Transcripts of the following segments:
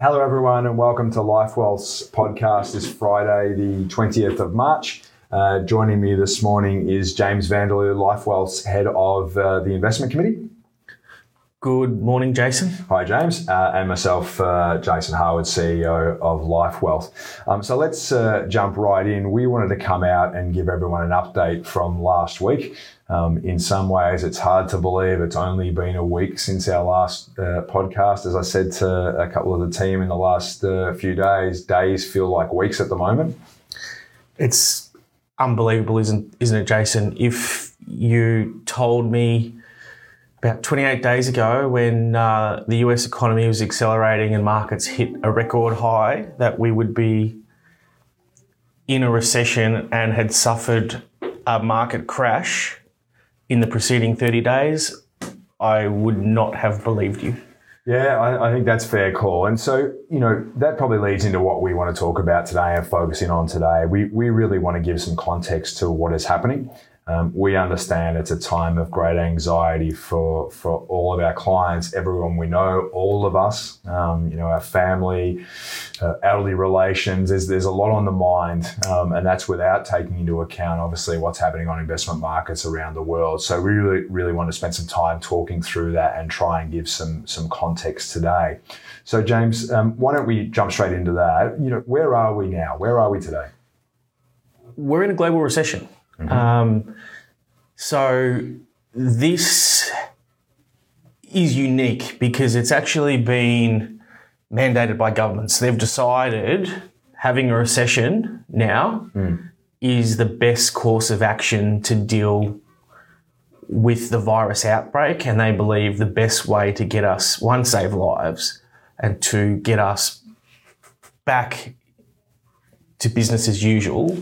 Hello, everyone, and welcome to LifeWealth's podcast this Friday, the 20th of March. Uh, joining me this morning is James Vanderloo, LifeWealth's head of uh, the investment committee. Good morning, Jason. Hi, James, uh, and myself, uh, Jason Harwood, CEO of LifeWealth. Um, so let's uh, jump right in. We wanted to come out and give everyone an update from last week. Um, in some ways, it's hard to believe it's only been a week since our last uh, podcast. As I said to a couple of the team in the last uh, few days, days feel like weeks at the moment. It's unbelievable, isn't isn't it, Jason? If you told me about 28 days ago when uh, the US economy was accelerating and markets hit a record high that we would be in a recession and had suffered a market crash in the preceding 30 days, I would not have believed you. Yeah, I, I, think that's fair call. And so, you know, that probably leads into what we want to talk about today and focusing on today. We, we really want to give some context to what is happening. Um, we understand it's a time of great anxiety for, for all of our clients, everyone we know, all of us, um, you know, our family, uh, elderly relations. There's, there's a lot on the mind, um, and that's without taking into account, obviously, what's happening on investment markets around the world. So we really, really want to spend some time talking through that and try and give some, some context today. So, James, um, why don't we jump straight into that? You know, where are we now? Where are we today? We're in a global recession. Mm-hmm. Um, so this is unique because it's actually been mandated by governments. They've decided having a recession now mm. is the best course of action to deal with the virus outbreak, and they believe the best way to get us one save lives and to get us back to business as usual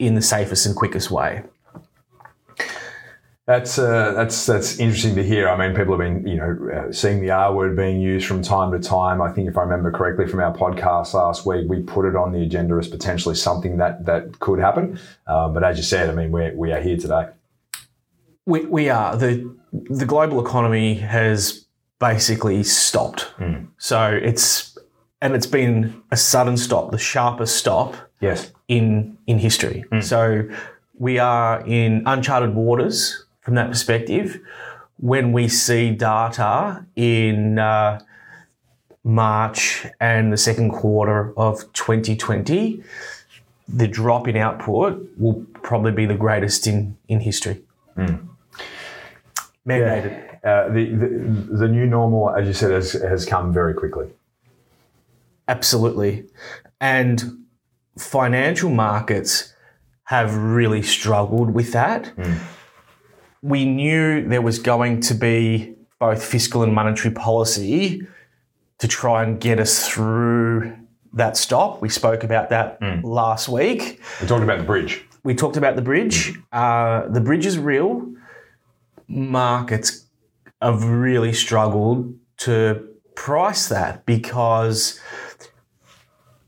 in the safest and quickest way. That's uh, that's that's interesting to hear. I mean, people have been you know uh, seeing the R word being used from time to time. I think if I remember correctly from our podcast last week, we put it on the agenda as potentially something that that could happen. Um, but as you said, I mean, we we are here today. We we are the the global economy has basically stopped. Mm. So it's and it's been a sudden stop, the sharpest stop. Yes. In in history. Mm. So we are in uncharted waters from that perspective. When we see data in uh, March and the second quarter of 2020, the drop in output will probably be the greatest in, in history. Mm. Mandated. Yeah. Uh, the, the, the new normal, as you said, has, has come very quickly. Absolutely. And financial markets have really struggled with that. Mm. We knew there was going to be both fiscal and monetary policy to try and get us through that stop. We spoke about that mm. last week. We talked about the bridge. We talked about the bridge. Mm. Uh, the bridge is real. Markets have really struggled to price that because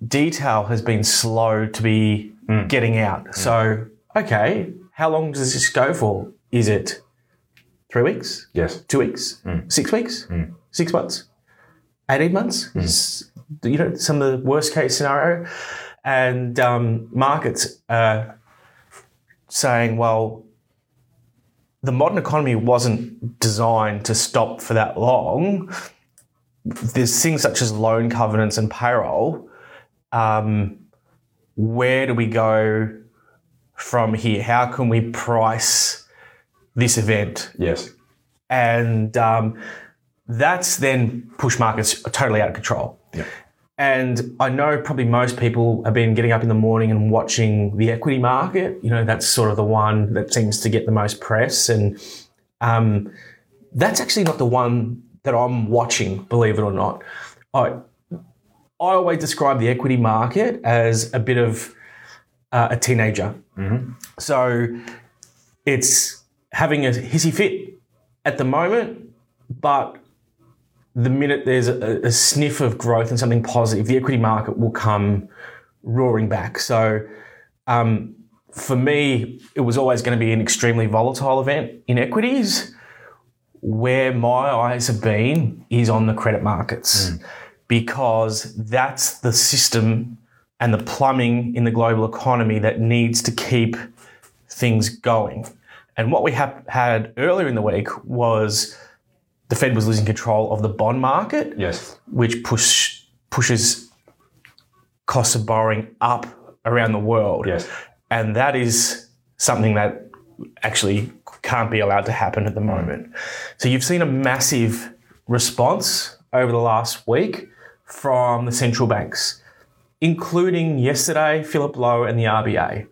detail has been slow to be mm. getting out. Mm. So, okay, how long does this go for? Is it three weeks? Yes. Two weeks? Mm. Six weeks? Mm. Six months? 18 months? Mm. You know, some of the worst case scenario. And um, markets are saying, well, the modern economy wasn't designed to stop for that long. There's things such as loan covenants and payroll. Um, where do we go from here? How can we price this event? Yes. And um, that's then push markets totally out of control. Yeah. And I know probably most people have been getting up in the morning and watching the equity market. You know, that's sort of the one that seems to get the most press. And um, that's actually not the one that I'm watching, believe it or not. I, I always describe the equity market as a bit of uh, a teenager. Mm-hmm. So it's having a hissy fit at the moment, but the minute there's a, a, sniff of growth and something positive, the equity market will come roaring back. So um, for me, it was always going to be an extremely volatile event in equities. Where my eyes have been is on the credit markets. Mm because that's the system and the plumbing in the global economy that needs to keep things going. And what we ha- had earlier in the week was the Fed was losing control of the bond market, Yes. which push pushes costs of borrowing up around the world. Yes. And that is something that actually can't be allowed to happen at the moment. So you've seen a massive response over the last week from the central banks, including yesterday, Philip Lowe and the RBA.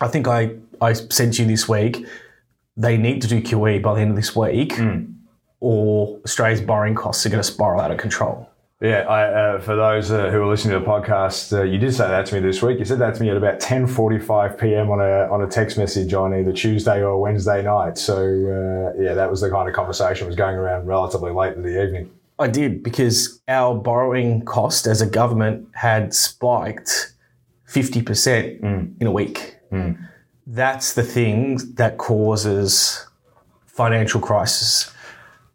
I think I, I to you this week, they need to do QE by the end of this week, or Australia's borrowing costs are going to spiral out of control. Yeah, I, uh, for those uh, who are listening to the podcast, uh, you did say that to me this week. You said that to me at about 10.45 p.m. on a, on a text message on either Tuesday or Wednesday night. So, uh, yeah, that was the kind of conversation that was going around relatively late in the evening. I did because our borrowing cost as a government had spiked 50% in a week. That's the thing that causes financial crisis.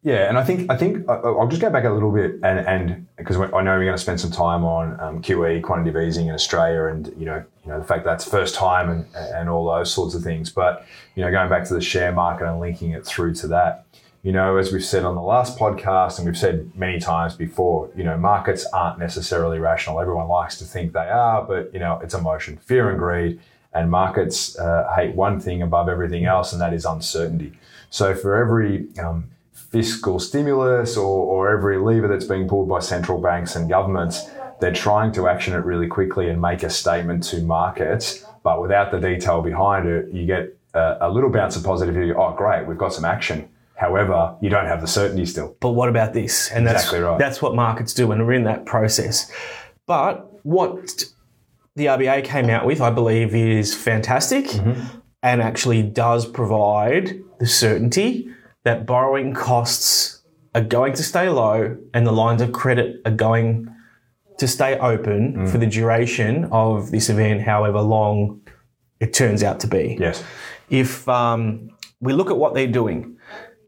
Yeah, and I think I think I'll just go back a little bit, and and because I know we're going to spend some time on um, QE, quantitative easing in Australia, and you know, you know the fact that's first time and and all those sorts of things. But you know, going back to the share market and linking it through to that, you know, as we've said on the last podcast, and we've said many times before, you know, markets aren't necessarily rational. Everyone likes to think they are, but you know, it's emotion, fear, and greed. And markets uh, hate one thing above everything else, and that is uncertainty. So for every um, fiscal stimulus or, or every lever that's being pulled by central banks and governments, they're trying to action it really quickly and make a statement to markets. But without the detail behind it, you get a, a little bounce of positivity. Oh, great, we've got some action. However, you don't have the certainty still. But what about this? And that's, Exactly right. that's what markets do, and we're in that process. But what the RBA came out with, I believe, is fantastic Mm-hmm. and actually does provide the certainty that borrowing costs are going to stay low and the lines of credit are going to stay open Mm. for the duration of this event, however long it turns out to be Yes. if um, we look at what they're doing,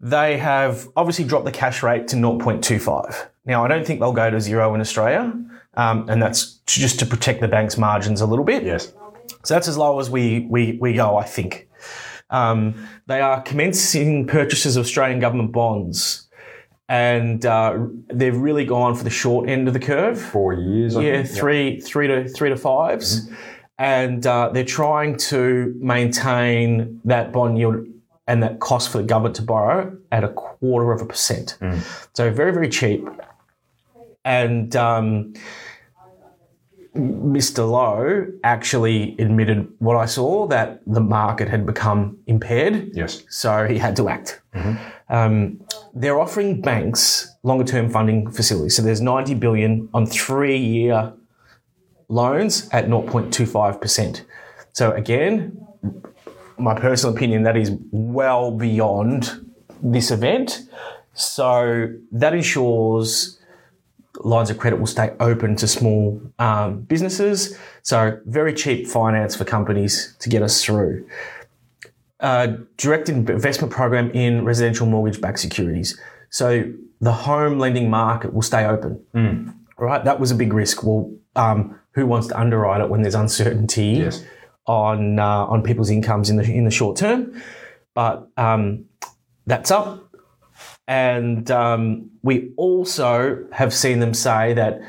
they have obviously dropped the cash rate to 0.25. Now, I don't think they'll go to zero in Australia, um, and that's just to protect the bank's margins a little bit. Yes. So that's as low as we, we, we go, I think. Um, they are commencing purchases of Australian government bonds, and uh, they've really gone for the short end of the curve. Four years. I Yeah, think. three, three to three to 5s and uh, they're trying to maintain that bond yield and that cost for the government to borrow at a quarter of a percent. So very, very cheap. And um, Mr. Lowe actually admitted what I saw that the market had become impaired. Yes. So he had to act. Um, they're offering banks longer term funding facilities. So there's 90 billion on three year loans at 0.25%. So again, my personal opinion, that is well beyond this event. So that ensures lines of credit will stay open to small um, businesses. So very cheap finance for companies to get us through. Uh, direct investment program in residential mortgage-backed securities. So the home lending market will stay open. Right, that was a big risk. Well, um, who wants to underwrite it when there's uncertainty Yes. On uh, on people's incomes in the in the short term? But um, that's up. And um, we also have seen them say that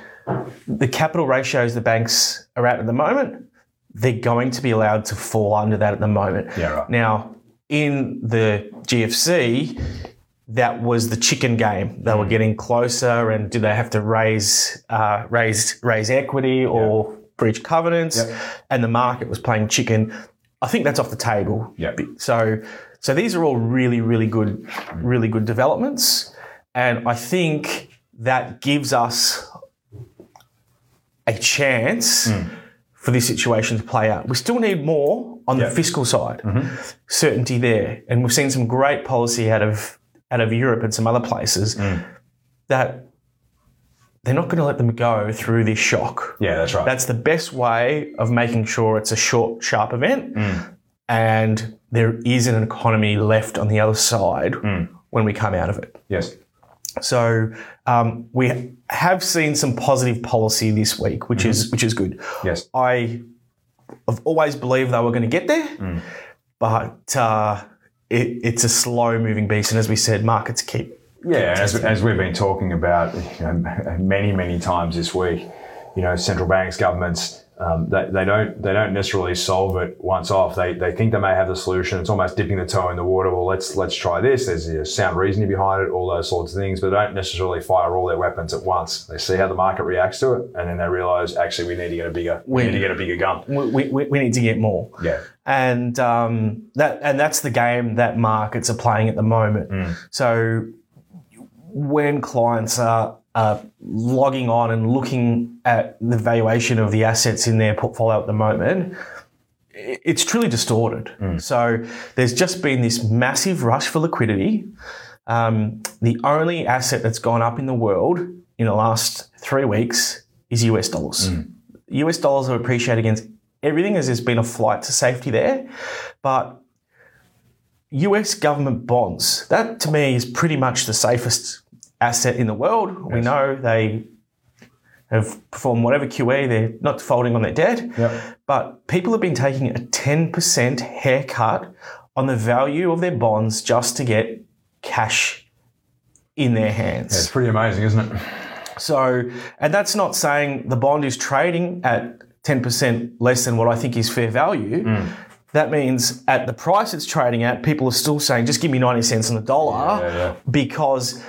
the capital ratios the banks are at at the moment, they're going to be allowed to fall under that at the moment. Yeah, right. Now, in the GFC, that was the chicken game. They were getting closer, and do they have to raise uh, raise raise equity or breach covenants? Yep. And the market was playing chicken. I think that's off the table. Yep. So, so these are all really, really good, really good developments, and I think that gives us a chance hmm. for this situation to play out. We still need more on Yep. the fiscal side, mm-hmm. certainty there, and we've seen some great policy out of out of Europe and some other places hmm. that they're not going to let them go through this shock. Yeah, that's right. That's the best way of making sure it's a short, sharp event and there is an economy left on the other side when we come out of it. yes. So um, we have seen some positive policy this week, which is which is good. Yes. I have always believed they were going to get there, but uh, it, it's a slow moving beast, and as we said, markets keep Yeah, as, as we've been talking about you know, many, many times this week, you know, central banks, governments, um, they, they don't they don't necessarily solve it once off. They, they think they may have the solution. It's almost dipping the toe in the water. Well, let's let's try this. There's a sound reasoning behind it, all those sorts of things. But they don't necessarily fire all their weapons at once. They see how the market reacts to it, and then they realise actually we need to get a bigger we, need to get a bigger gun. we, we, we need to get more. Yeah. and um, that and that's the game that markets are playing at the moment. So when clients are, are logging on and looking at the valuation of the assets in their portfolio at the moment, it's truly distorted. So there's just been this massive rush for liquidity. Um, the only asset that's gone up in the world in the last three weeks is US dollars. US dollars have appreciated against everything as there's been a flight to safety there. But US government bonds, that to me is pretty much the safest asset in the world. We know they have performed whatever QE, they're not defaulting on their debt. Yep. But people have been taking a 10% haircut on the value of their bonds just to get cash in their hands. It's pretty amazing, isn't it? So, and that's not saying the bond is trading at 10% less than what I think is fair value. Mm. That means at the price it's trading at, people are still saying, just give me 90 cents on the dollar Yeah, yeah. because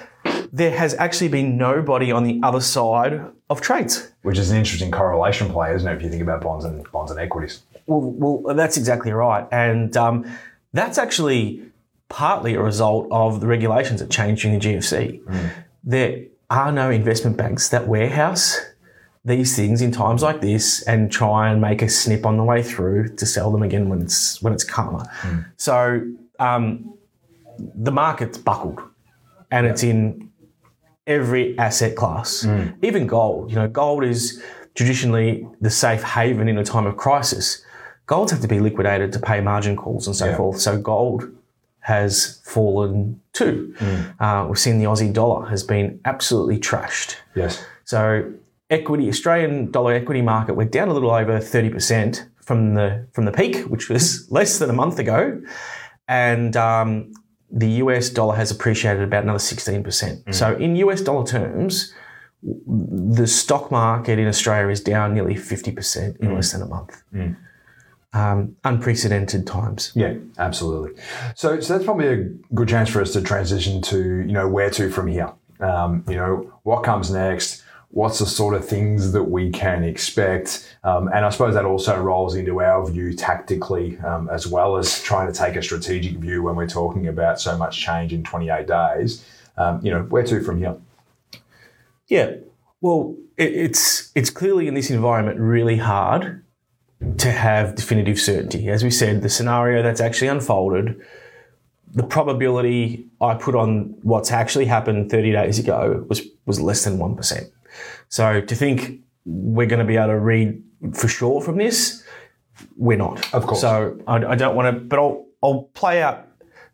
there has actually been nobody on the other side of trades. Which is an interesting correlation play, isn't it? If you think about bonds and bonds and equities. Well, well that's exactly right. And um, that's actually partly a result of the regulations that changed during the GFC. There are no investment banks that warehouse these things in times like this and try and make a snip on the way through to sell them again when it's when it's calmer. So um, the market's buckled, and it's in every asset class, even gold. You know, gold is traditionally the safe haven in a time of crisis. Golds have to be liquidated to pay margin calls and so Yeah. forth. So gold has fallen too. Uh, we've seen the Aussie dollar has been absolutely trashed. Yes. So equity, Australian dollar equity market went down a little over 30% from the from the peak, which was less than a month ago. And um, the US dollar has appreciated about another 16%. So in US dollar terms, the stock market in Australia is down nearly 50% in less than a month. Um, unprecedented times. Yeah, absolutely. So, so that's probably a good chance for us to transition to you know where to from here. Um, you know what comes next. What's the sort of things that we can expect? Um, and I suppose that also rolls into our view tactically, um, as well as trying to take a strategic view when we're talking about so much change in 28 days. Um, you know, where to from here? Yeah. Well, it, it's it's clearly in this environment really hard to have definitive certainty. As we said, the scenario that's actually unfolded, the probability I put on what's actually happened 30 days ago was was less than one percent. So to think we're going to be able to read for sure from this, we're not. Of course. So I, I don't want to, but I'll I'll play out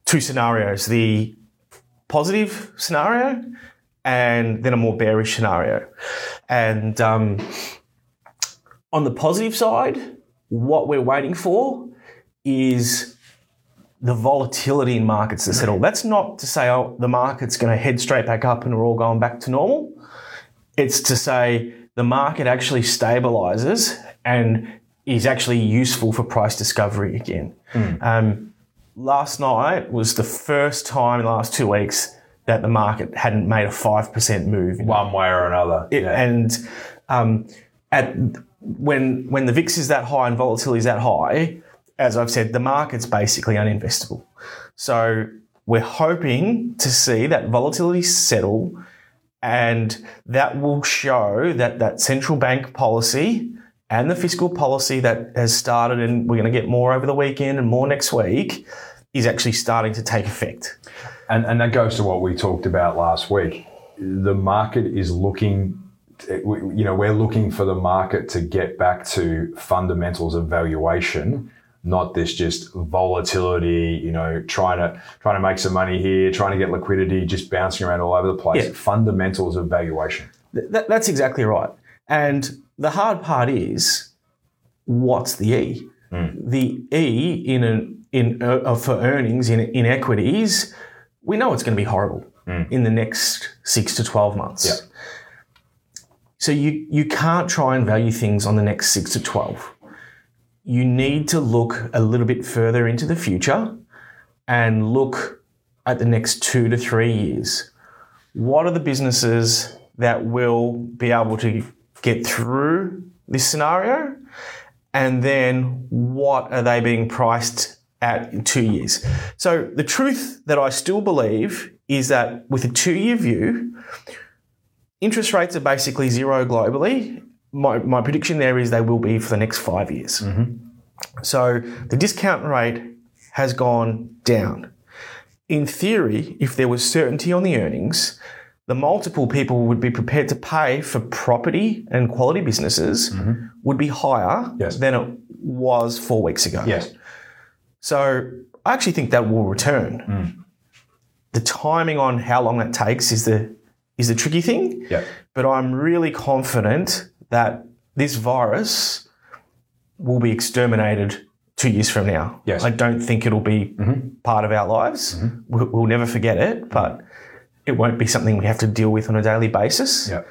two scenarios: the positive scenario and then a more bearish scenario. And um, on the positive side, what we're waiting for is the volatility in markets to settle. That's not to say, oh, the market's going to head straight back up and we're all going back to normal. It's to say the market actually stabilizes and is actually useful for price discovery again. Um, last night was the first time in the last two weeks that the market hadn't made a 5% move One way or another. it- and um, at when when the VIX is that high and volatility is that high, as I've said, the market's basically uninvestable. So we're hoping to see that volatility settle, and that will show that that central bank policy and the fiscal policy that has started, and we're going to get more over the weekend and more next week, is actually starting to take effect. And, and that goes to what we talked about last week. The market is looking, you know, we're looking for the market to get back to fundamentals of valuation not this just volatility, you know, trying to trying to make some money here, trying to get liquidity, just bouncing around all over the place. Yeah. Fundamentals of valuation. Th- that's exactly right. And the hard part is, what's the E? The E in an in uh, uh, for earnings in in equities, we know it's going to be horrible in the next six to twelve months. Yeah. So you you can't try and value things on the next six to twelve. You need to look a little bit further into the future and look at the next two to three years what are the businesses that will be able to get through this scenario? And then what are they being priced at in two years? So the truth that I still believe is that with a two year view, interest rates are basically zero globally. My, my prediction there is they will be for the next five years. Mm-hmm. So the discount rate has gone down in theory, if there was certainty on the earnings, the multiple people would be prepared to pay for property and quality businesses mm-hmm. would be higher Yes. than it was four weeks ago. Yes. So I actually think that will return. Mm. The timing on how long that takes is the is the tricky thing. Yeah. But I'm really confident that this virus will be exterminated two years from now. Yes. I don't think it'll be part of our lives. We'll, we'll never forget it, but it won't be something we have to deal with on a daily basis. Yeah.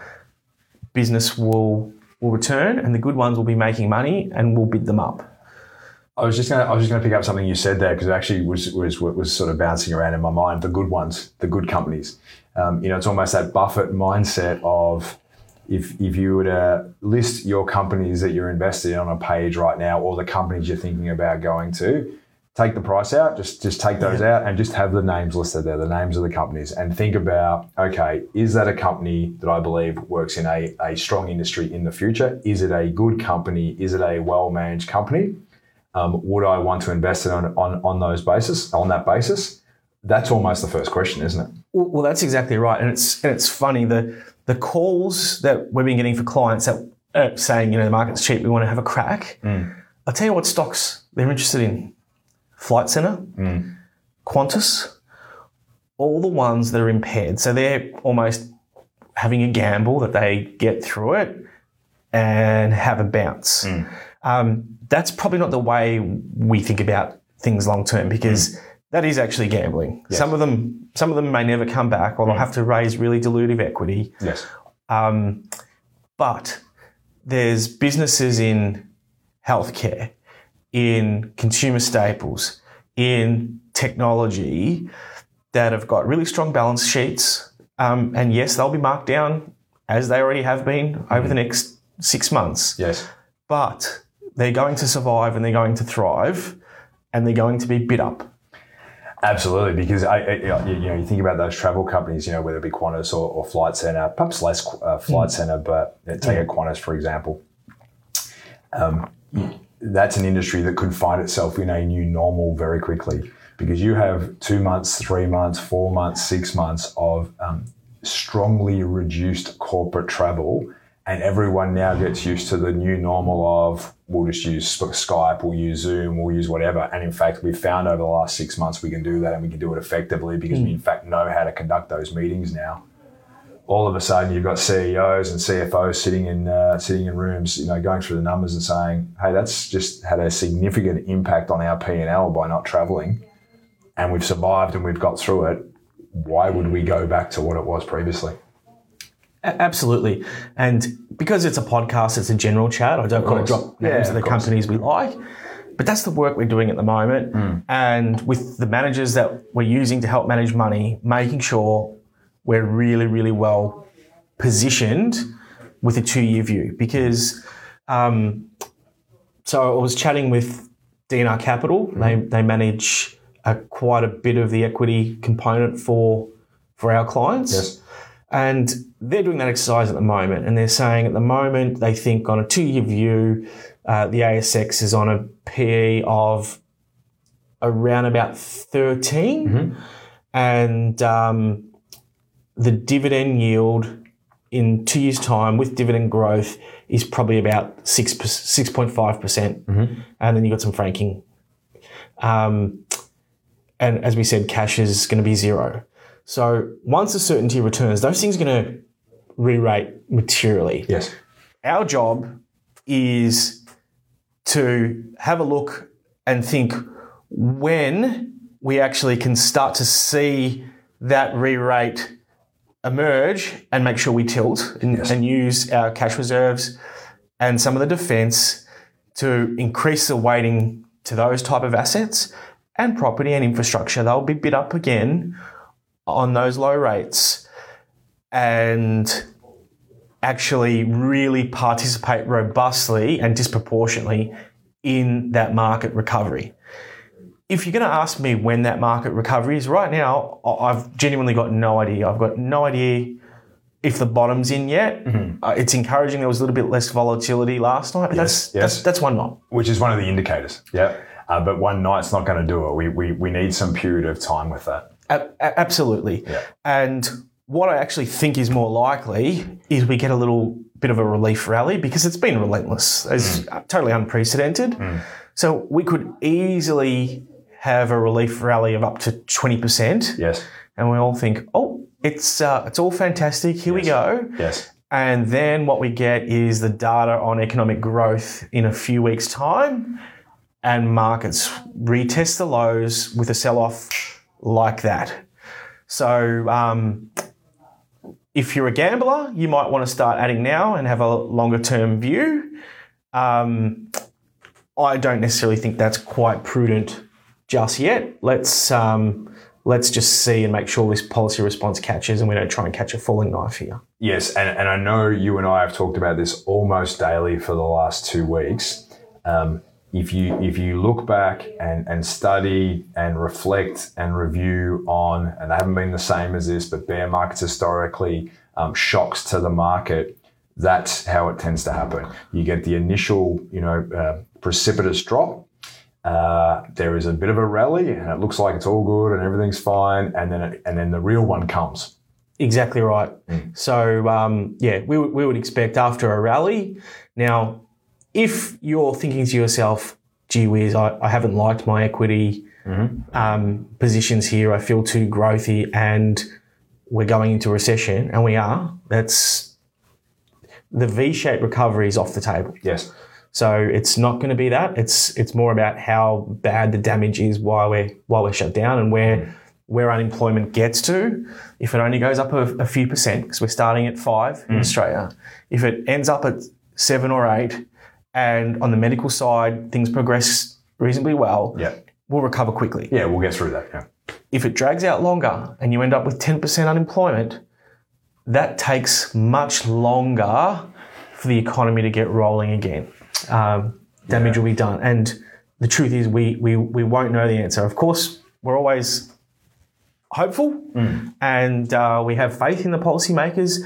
Business will will return, and the good ones will be making money, and we'll bid them up. I was just gonna I was just gonna pick up something you said there because it actually was was was sort of bouncing around in my mind. The good ones, the good companies. Um, you know, it's almost that Buffett mindset of if if you were to list your companies that you're invested in on a page right now, or the companies you're thinking about going to, take the price out, just just take those out, and just have the names listed there, the names of the companies, and think about okay, is that a company that I believe works in a, a strong industry in the future? Is it a good company? Is it a well managed company? um, would I want to invest in on, on on those basis on that basis? That's almost the first question, isn't it? Well, well, that's exactly right, and it's and it's funny the the calls that we've been getting for clients that are saying you know the market's cheap, we want to have a crack. Mm. I'll tell you what stocks they're interested in: Flight Centre, mm. Qantas, all the ones that are impaired. So they're almost having a gamble that they get through it and have a bounce. Mm. Um, that's probably not the way we think about things long term because that is actually gambling. Some of them, some of them may never come back, or they'll have to raise really dilutive equity. Yes. Um, but there's businesses in healthcare, in consumer staples, in technology that have got really strong balance sheets. Um, and yes, they'll be marked down as they already have been over the next six months. Yes. But they're going to survive and they're going to thrive and they're going to be bid up. Absolutely, because I, I- you know, you think about those travel companies, you know, whether it be Qantas or, or Flight Centre, perhaps less uh, Flight Centre, but uh, take a Qantas for example. Um, that's an industry that could find itself in a new normal very quickly because you have two months, three months, four months, six months of um, strongly reduced corporate travel. And everyone now gets used to the new normal of we'll just use Skype, we'll use Zoom, we'll use whatever. And in fact, we've found over the last six months we can do that and we can do it effectively because we in fact know how to conduct those meetings now. All of a sudden, you've got CEOs and CFOs sitting in uh, sitting in rooms, you know, going through the numbers and saying, "Hey, that's just had a significant impact on our P and L by not traveling, and we've survived and we've got through it. Why would we go back to what it was previously?" Absolutely. And because it's a podcast, it's a general chat. I don't want to drop names Yeah, of the of companies we like. But that's the work we're doing at the moment. Hmm. And with the managers that we're using to help manage money, making sure we're really, really well positioned with a two year view. Because, um, so I was chatting with DNR Capital. Hmm. They, they manage uh, quite a bit of the equity component for, for our clients. Yes. And they're doing that exercise at the moment. And they're saying at the moment, they think on a two year view, uh, the ASX is on a PE of around about 13. And um, the dividend yield in two years' time with dividend growth is probably about 6, 6.5%. percent And then you've got some franking Um, and as we said, cash is going to be zero. So once the certainty returns, those things are going to re-rate materially. Yes. Our job is to have a look and think when we actually can start to see that re-rate emerge and make sure we tilt and, and use our cash reserves and some of the defense to increase the weighting to those type of assets and property and infrastructure. They'll be bid up again on those low rates and actually really participate robustly and disproportionately in that market recovery. If you're going to ask me when that market recovery is, right now, I've genuinely got no idea. I've got no idea if the bottom's in yet. Uh, it's encouraging. There was a little bit less volatility last night, but that's, yes. that's that's one night. Which is one of the indicators. Yeah. Uh, but one night's not going to do it. We, we, we need some period of time with that. A- a- absolutely. Yeah. And what I actually think is more likely is we get a little bit of a relief rally because it's been relentless. It's totally unprecedented. So we could easily have a relief rally of up to 20%. Yes. And we all think, oh, it's, uh, it's all fantastic. Here we go. Yes. And then what we get is the data on economic growth in a few weeks' time, and markets retest the lows with a sell off like that. So, um, if you're a gambler, you might want to start adding now and have a longer term view. Um, I don't necessarily think that's quite prudent just yet. Let's um, let's just see and make sure this policy response catches, and we don't try and catch a falling knife here. Yes, and, and I know you and I have talked about this almost daily for the last two weeks. Um, if you if you look back and, and study and reflect and review on, and they haven't been the same as this, but bear markets historically, um, shocks to the market, that's how it tends to happen. You get the initial, you know, uh, precipitous drop. Uh, there is a bit of a rally, and it looks like it's all good and everything's fine, and then it, and then the real one comes. Exactly right. So um, yeah, we, we would expect after a rally. Now, if you're thinking to yourself, "Gee whiz, I, I haven't liked my equity mm-hmm. um, positions here. I feel too growthy, and we're going into recession, and we are," that's the V-shaped recovery is off the table. Yes. So it's not going to be that. It's it's more about how bad the damage is while we're while we're shut down and where mm-hmm. where unemployment gets to. If it only goes up a, a few percent, because we're starting at five in mm. Australia, if it ends up at seven or eight, and on the medical side things progress reasonably well, Yeah. we'll recover quickly. Yeah, we'll get through that. Yeah. If it drags out longer and you end up with ten percent unemployment, that takes much longer for the economy to get rolling again. Um, damage will be done. And the truth is, we, we, we won't know the answer. Of course, we're always hopeful and uh, we have faith in the policymakers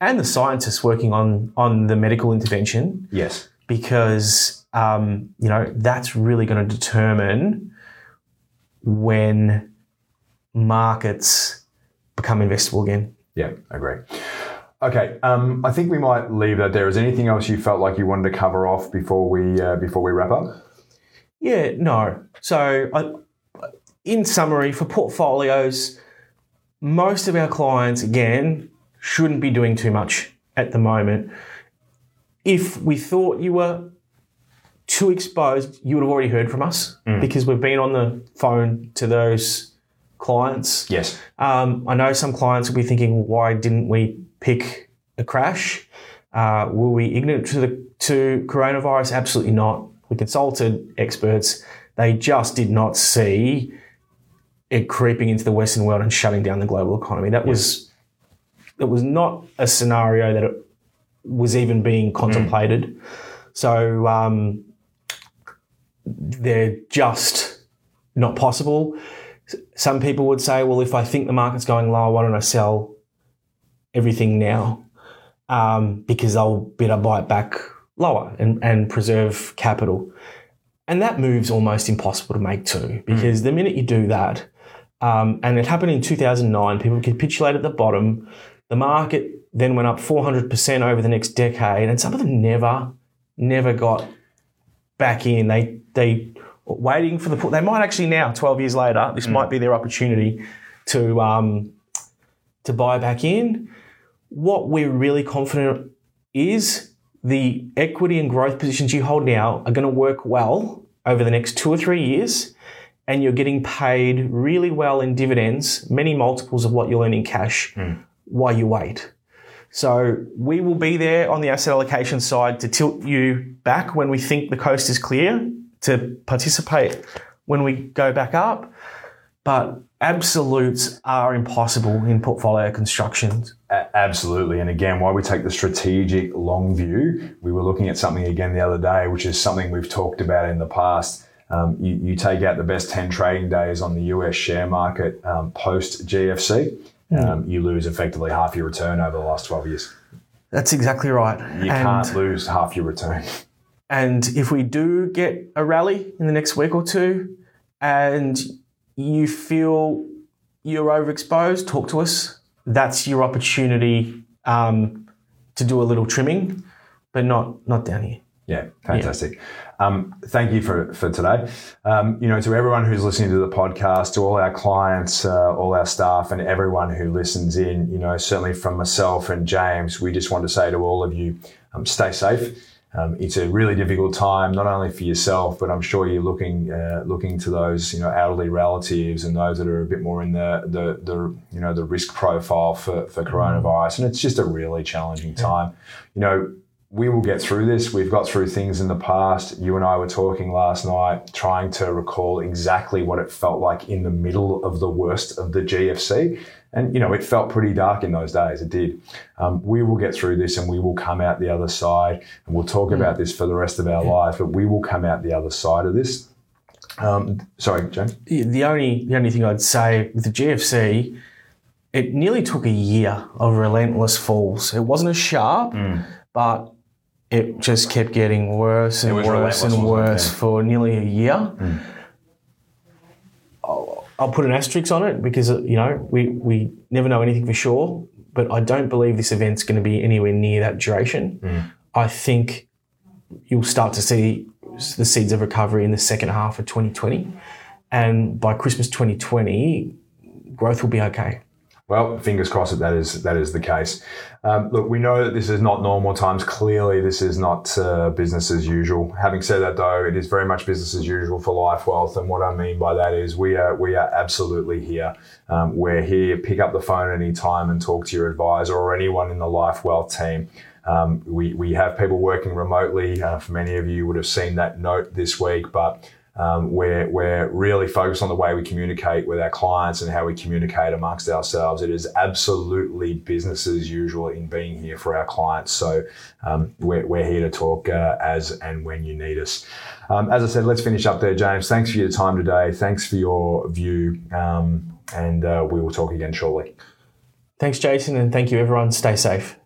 and the scientists working on, on the medical intervention Yes. Because, um, you know, that's really going to determine when markets become investable again. Yeah, I agree. Okay, um, I think we might leave that there. Is there anything else you felt like you wanted to cover off before we uh, before we wrap up? Yeah, no. So, I, in summary, for portfolios, most of our clients, again, shouldn't be doing too much at the moment. If we thought you were too exposed, you would have already heard from us because we've been on the phone to those clients. Yes. Um, I know some clients will be thinking, why didn't we pick a crash? Uh, were we ignorant to the to coronavirus? Absolutely not. We consulted experts. They just did not see it creeping into the Western world and shutting down the global economy. That was that was not a scenario that it was even being contemplated. So um, they're just not possible. Some people would say, well, if I think the market's going low, why don't I sell everything now? Um, because they'll better buy it back lower and, and preserve capital. And that move's almost impossible to make too, because the minute you do that, um, and it happened in 2009, people capitulated at the bottom. The market then went up 400% over the next decade, and some of them never, never got back in. They they waiting for the. They might actually now, 12 years later, this might be their opportunity to um, to buy back in. What we're really confident is the equity and growth positions you hold now are going to work well over the next two or three years, and you're getting paid really well in dividends, many multiples of what you'll earn in cash while you wait. So we will be there on the asset allocation side to tilt you back when we think the coast is clear to participate when we go back up. But absolutes are impossible in portfolio construction. A- Absolutely. And again, why we take the strategic long view, we were looking at something again the other day, which is something we've talked about in the past. Um, you, you take out the best 10 trading days on the US share market um, post GFC, um, you lose effectively half your return over the last 12 years. That's exactly right. You can't lose half your return. And if we do get a rally in the next week or two and you feel you're overexposed, talk to us. That's your opportunity um, to do a little trimming, but not not down here. Yeah, fantastic. Um, thank you for, for today. Um, you know, to everyone who's listening to the podcast, to all our clients, uh, all our staff, and everyone who listens in, you know, certainly from myself and James, we just want to say to all of you, um, stay safe. Um, it's a really difficult time, not only for yourself, but I'm sure you're looking uh, looking to those you know elderly relatives and those that are a bit more in the the, the you know the risk profile for, for coronavirus, and it's just a really challenging time. You know, we will get through this. We've got through things in the past. You and I were talking last night, trying to recall exactly what it felt like in the middle of the worst of the GFC. And, you know, it felt pretty dark in those days. It did. Um, we will get through this and we will come out the other side. And we'll talk about this for the rest of our life, but we will come out the other side of this. Um, sorry, James. The only the only thing I'd say with the GFC, it nearly took a year of relentless falls. It wasn't as sharp, but it just kept getting worse and worse and relentless, it? worse for nearly a year. I'll, I'll put an asterisk on it because uh, you know we we never know anything for sure. But I don't believe this event's going to be anywhere near that duration. I think you'll start to see the seeds of recovery in the second half of 2020, and by Christmas 2020, growth will be okay. Well, fingers crossed that that is that is the case. Um, look, we know that this is not normal times. Clearly, this is not uh, business as usual. Having said that, though, it is very much business as usual for Life Wealth. And what I mean by that is we are we are absolutely here. Um, we're here. Pick up the phone any time and talk to your advisor or anyone in the Life Wealth team. Um, we, we have people working remotely. Uh, for many of you would have seen that note this week, but um, we're, we're really focused on the way we communicate with our clients and how we communicate amongst ourselves. It is absolutely business as usual in being here for our clients. So um, we're, we're here to talk uh, as and when you need us. Um, as I said, let's finish up there, James. Thanks for your time today. Thanks for your view. Um, and uh, we will talk again shortly. Thanks, Jason, and thank you, everyone. Stay safe.